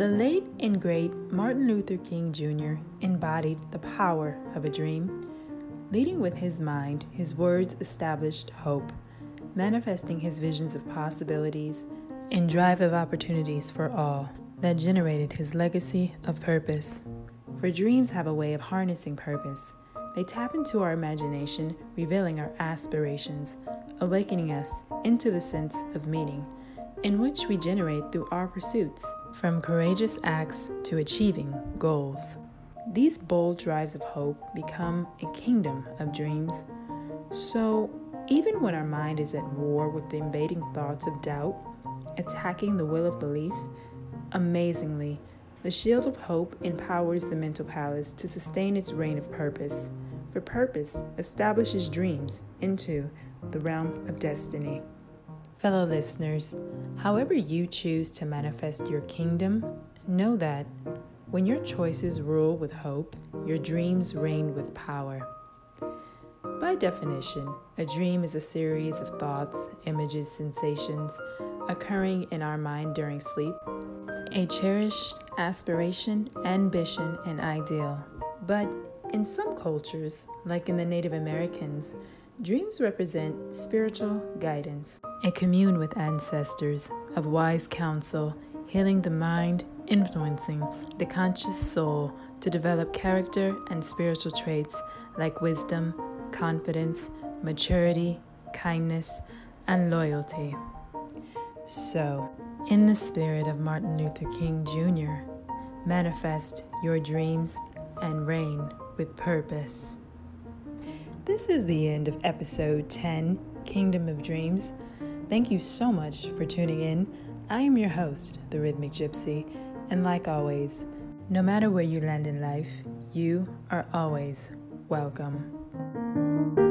The late and great Martin Luther King Jr. embodied the power of a dream. Leading with his mind, his words established hope, manifesting his visions of possibilities and drive of opportunities for all that generated his legacy of purpose. For dreams have a way of harnessing purpose. They tap into our imagination, revealing our aspirations, awakening us into the sense of meaning, in which we generate through our pursuits, from courageous acts to achieving goals. These bold drives of hope become a kingdom of dreams. So, even when our mind is at war with the invading thoughts of doubt, attacking the will of belief, amazingly, the shield of hope empowers the mental palace to sustain its reign of purpose, for purpose establishes dreams into the realm of destiny. Fellow listeners, however you choose to manifest your kingdom, know that when your choices rule with hope, your dreams reign with power. By definition, a dream is a series of thoughts, images, sensations occurring in our mind during sleep a cherished aspiration, ambition, and ideal. But in some cultures, like in the Native Americans, dreams represent spiritual guidance, a commune with ancestors of wise counsel, healing the mind, influencing the conscious soul to develop character and spiritual traits like wisdom, confidence, maturity, kindness, and loyalty. So, in the spirit of Martin Luther King Jr., manifest your dreams and reign with purpose. This is the end of episode 10, Kingdom of Dreams. Thank you so much for tuning in. I am your host, the Rhythmic Gypsy, and like always, no matter where you land in life, you are always welcome.